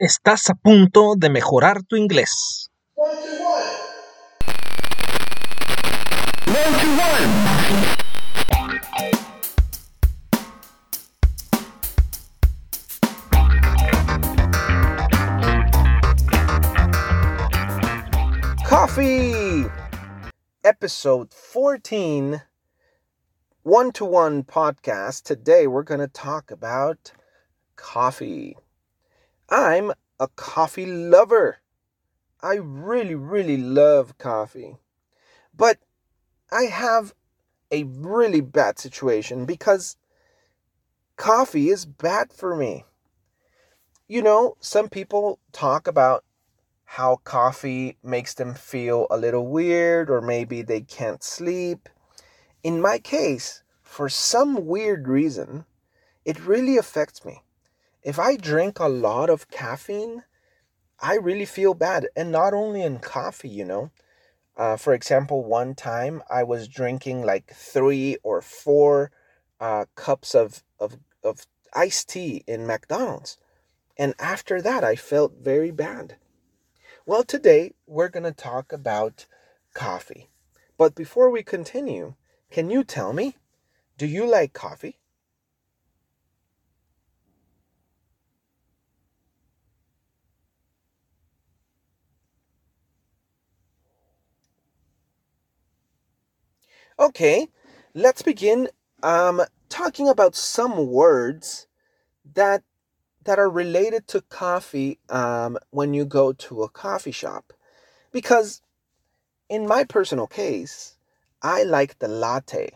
Estás a punto de mejorar tu inglés. Coffee! Episode 14 One to One podcast. Today we're going to talk about coffee. I'm a coffee lover. I really, really love coffee. But I have a really bad situation because coffee is bad for me. You know, some people talk about how coffee makes them feel a little weird or maybe they can't sleep. In my case, for some weird reason, it really affects me. If I drink a lot of caffeine, I really feel bad. And not only in coffee, you know. Uh, for example, one time I was drinking like three or four uh, cups of, of, of iced tea in McDonald's. And after that, I felt very bad. Well, today we're going to talk about coffee. But before we continue, can you tell me, do you like coffee? Okay, let's begin um, talking about some words that that are related to coffee um, when you go to a coffee shop. Because in my personal case, I like the latte.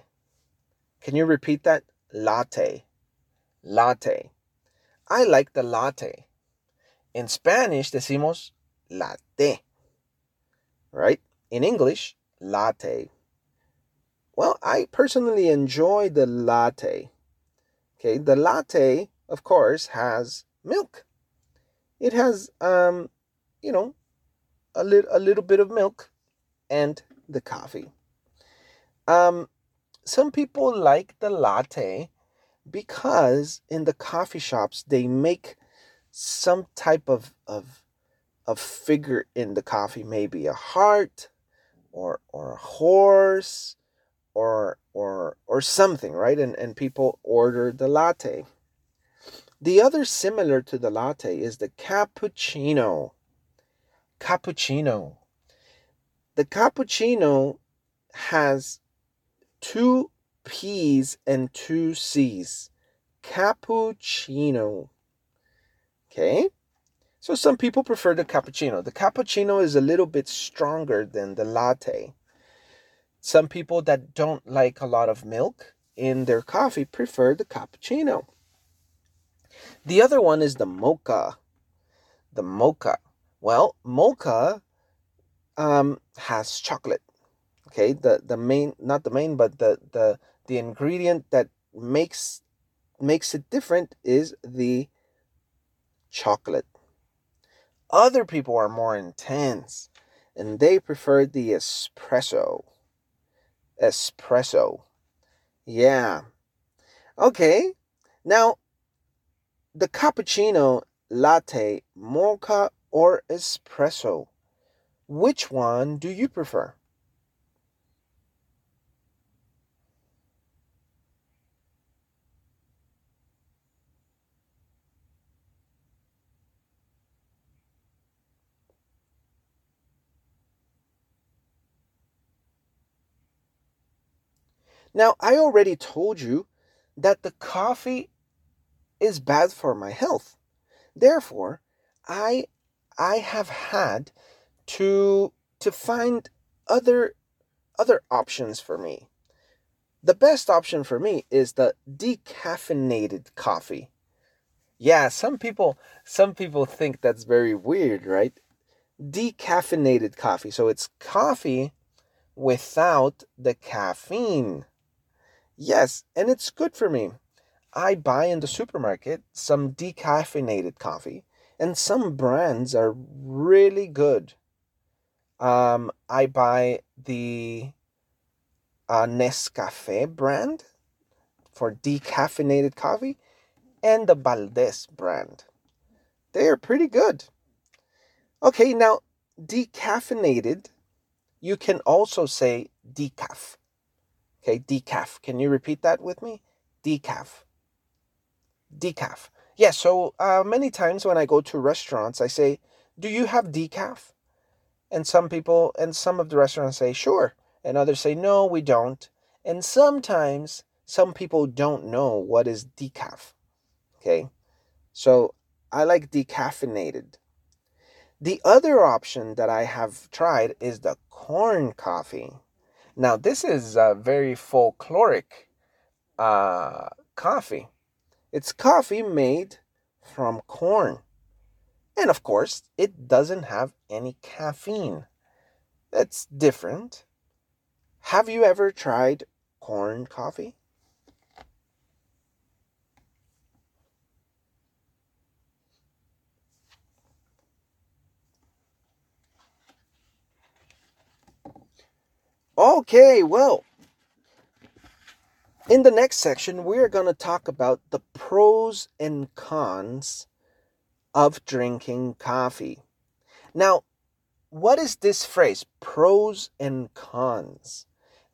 Can you repeat that? Latte. Latte. I like the latte. In Spanish decimos latte. Right? In English, latte. Well, I personally enjoy the latte. Okay, the latte of course, has milk. It has, um, you know, a little a little bit of milk and the coffee. Um, some people like the latte because in the coffee shops they make some type of of of figure in the coffee, maybe a heart or or a horse or or or something, right? And and people order the latte. The other similar to the latte is the cappuccino. Cappuccino. The cappuccino has two P's and two C's. Cappuccino. Okay? So some people prefer the cappuccino. The cappuccino is a little bit stronger than the latte. Some people that don't like a lot of milk in their coffee prefer the cappuccino. The other one is the mocha. The mocha. Well, mocha um, has chocolate. Okay, the the main not the main, but the the the ingredient that makes makes it different is the chocolate. Other people are more intense and they prefer the espresso. Espresso. Yeah. Okay. Now, the cappuccino, latte, mocha, or espresso. Which one do you prefer? Now, I already told you that the coffee is bad for my health. Therefore, I I have had to to find other other options for me. The best option for me is the decaffeinated coffee. Yeah, some people some people think that's very weird, right? Decaffeinated coffee. So it's coffee without the caffeine. Yes, and it's good for me. I buy in the supermarket some decaffeinated coffee, and some brands are really good. Um, I buy the uh, Nescafe brand for decaffeinated coffee and the Valdez brand. They are pretty good. Okay, now decaffeinated, you can also say decaf. Okay, decaf. Can you repeat that with me? Decaf. Decaf. Yeah, so uh, many times when I go to restaurants, I say, Do you have decaf? And some people, and some of the restaurants say, Sure. And others say, No, we don't. And sometimes some people don't know what is decaf. Okay, so I like decaffeinated. The other option that I have tried is the corn coffee. Now, this is a very folkloric uh, coffee. It's coffee made from corn. And of course, it doesn't have any caffeine. That's different. Have you ever tried corn coffee? Okay, well, in the next section, we're going to talk about the pros and cons of drinking coffee. Now, what is this phrase, pros and cons?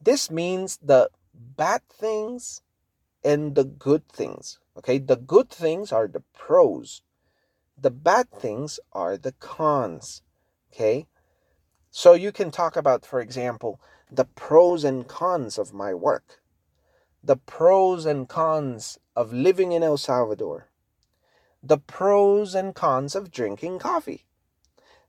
This means the bad things and the good things. Okay, the good things are the pros, the bad things are the cons. Okay, so you can talk about, for example, the pros and cons of my work, the pros and cons of living in El Salvador, the pros and cons of drinking coffee.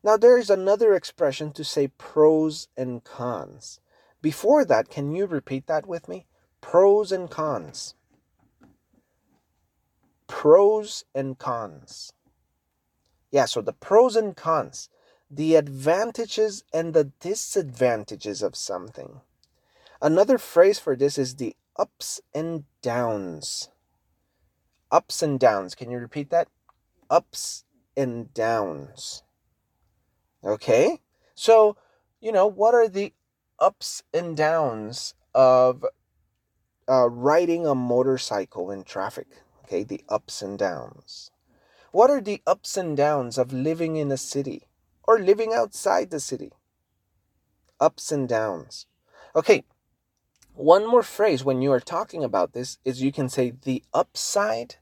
Now, there is another expression to say pros and cons. Before that, can you repeat that with me? Pros and cons. Pros and cons. Yeah, so the pros and cons the advantages and the disadvantages of something. Another phrase for this is the ups and downs. Ups and downs. Can you repeat that? Ups and downs. Okay? So, you know, what are the ups and downs of uh, riding a motorcycle in traffic? Okay, the ups and downs. What are the ups and downs of living in a city? Or living outside the city. Ups and downs. Okay, one more phrase when you are talking about this is you can say the upside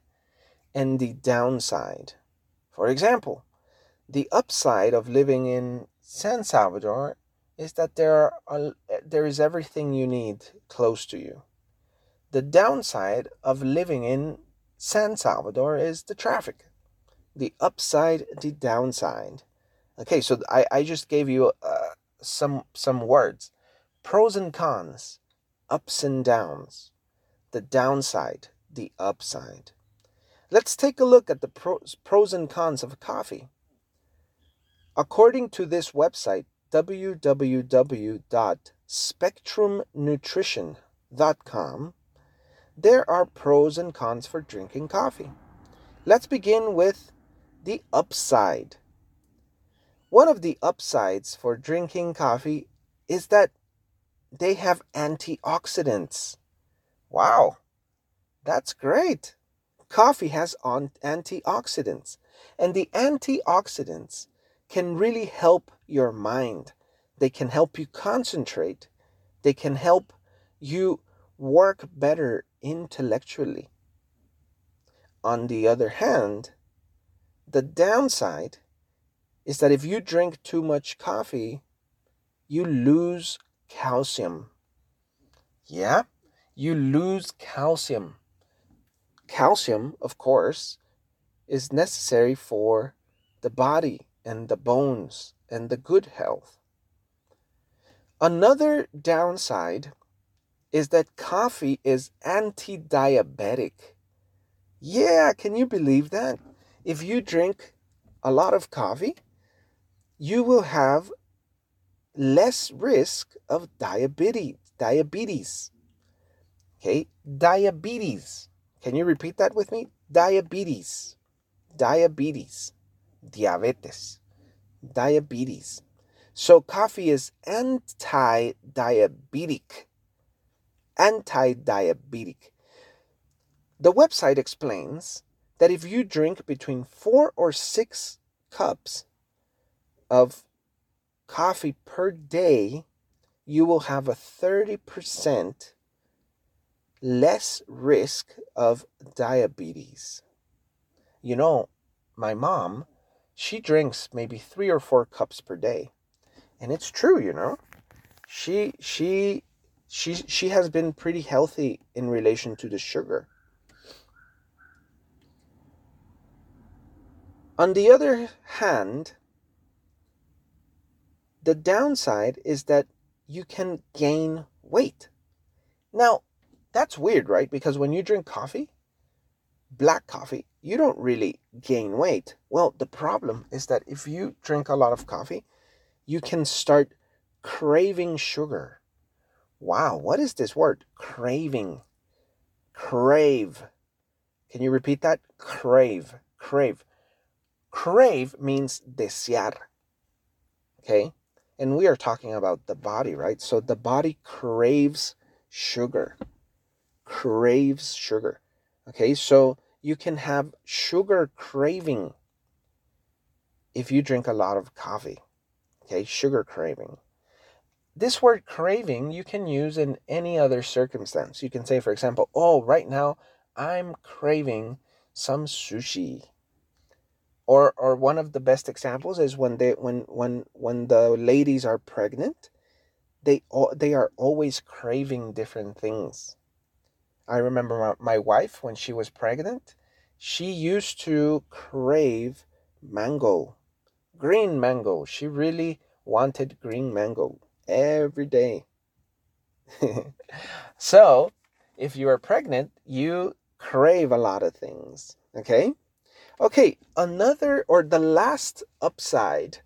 and the downside. For example, the upside of living in San Salvador is that there are there is everything you need close to you. The downside of living in San Salvador is the traffic. The upside, the downside. Okay, so I, I just gave you uh, some some words, pros and cons, ups and downs, the downside, the upside. Let's take a look at the pros, pros and cons of coffee. According to this website, www.spectrumnutrition.com, there are pros and cons for drinking coffee. Let's begin with the upside. One of the upsides for drinking coffee is that they have antioxidants. Wow, that's great. Coffee has on antioxidants, and the antioxidants can really help your mind. They can help you concentrate. They can help you work better intellectually. On the other hand, the downside is that if you drink too much coffee, you lose calcium. Yeah, you lose calcium. Calcium, of course, is necessary for the body and the bones and the good health. Another downside is that coffee is anti diabetic. Yeah, can you believe that? If you drink a lot of coffee, you will have less risk of diabetes diabetes. Okay? Diabetes. Can you repeat that with me? Diabetes. Diabetes. Diabetes. Diabetes. So coffee is anti-diabetic. Anti-diabetic. The website explains that if you drink between four or six cups of coffee per day, you will have a 30% less risk of diabetes. You know, my mom, she drinks maybe three or four cups per day. And it's true, you know. She she she she has been pretty healthy in relation to the sugar. On the other hand, the downside is that you can gain weight. Now, that's weird, right? Because when you drink coffee, black coffee, you don't really gain weight. Well, the problem is that if you drink a lot of coffee, you can start craving sugar. Wow, what is this word? Craving. Crave. Can you repeat that? Crave. Crave. Crave means desear. Okay? And we are talking about the body, right? So the body craves sugar. Craves sugar. Okay? So you can have sugar craving if you drink a lot of coffee. Okay? Sugar craving. This word craving you can use in any other circumstance. You can say, for example, oh, right now I'm craving some sushi or or one of the best examples is when they when when when the ladies are pregnant they they are always craving different things. I remember my, my wife when she was pregnant she used to crave mango green mango. She really wanted green mango every day. So if you are pregnant you crave a lot of things okay Okay, another or the last upside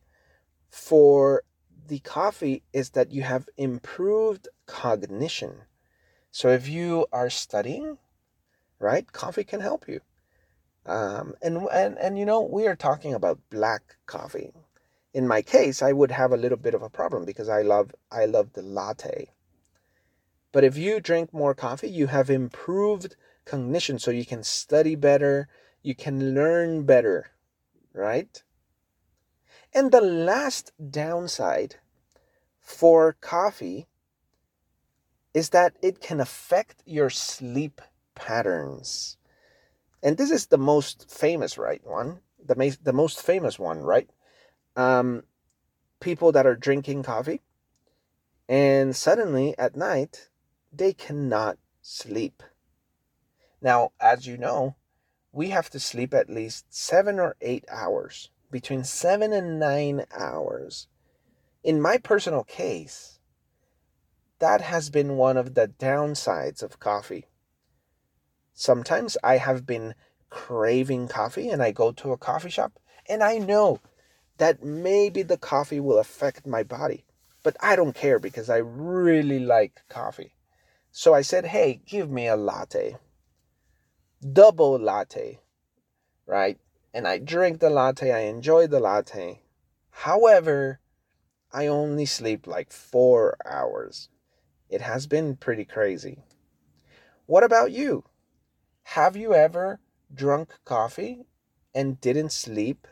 for the coffee is that you have improved cognition. So if you are studying, right, coffee can help you. Um, and, and, and you know, we are talking about black coffee. In my case, I would have a little bit of a problem because I love I love the latte. But if you drink more coffee, you have improved cognition so you can study better, you can learn better, right? And the last downside for coffee is that it can affect your sleep patterns. And this is the most famous, right? One, the, ma- the most famous one, right? Um, people that are drinking coffee and suddenly at night they cannot sleep. Now, as you know, we have to sleep at least seven or eight hours, between seven and nine hours. In my personal case, that has been one of the downsides of coffee. Sometimes I have been craving coffee and I go to a coffee shop and I know that maybe the coffee will affect my body, but I don't care because I really like coffee. So I said, hey, give me a latte double latte, right? And I drink the latte, I enjoy the latte. However, I only sleep like four hours. It has been pretty crazy. What about you? Have you ever drunk coffee and didn't sleep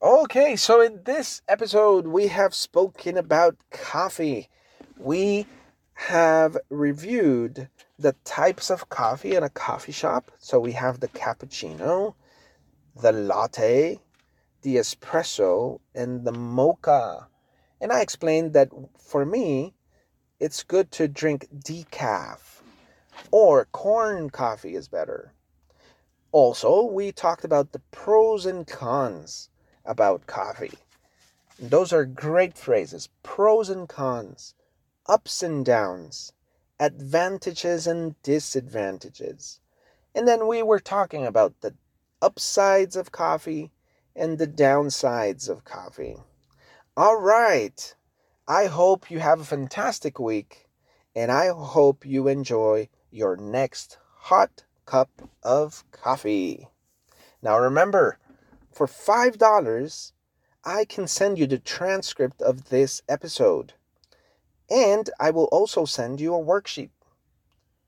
Okay, so in this episode, we have spoken about coffee. We have reviewed the types of coffee in a coffee shop. So we have the cappuccino, the latte, the espresso, and the mocha. And I explained that for me, it's good to drink decaf or corn coffee is better. Also, we talked about the pros and cons about coffee. Those are great phrases pros and cons, ups and downs, advantages and disadvantages. And then we were talking about the upsides of coffee and the downsides of coffee. All right. I hope you have a fantastic week and I hope you enjoy your next hot cup of coffee. Now remember, for $5, I can send you the transcript of this episode. And I will also send you a worksheet.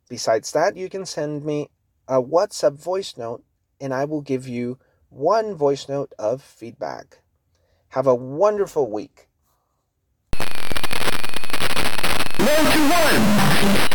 Besides that, you can send me a WhatsApp voice note and I will give you one voice note of feedback. Have a wonderful week. Round to one.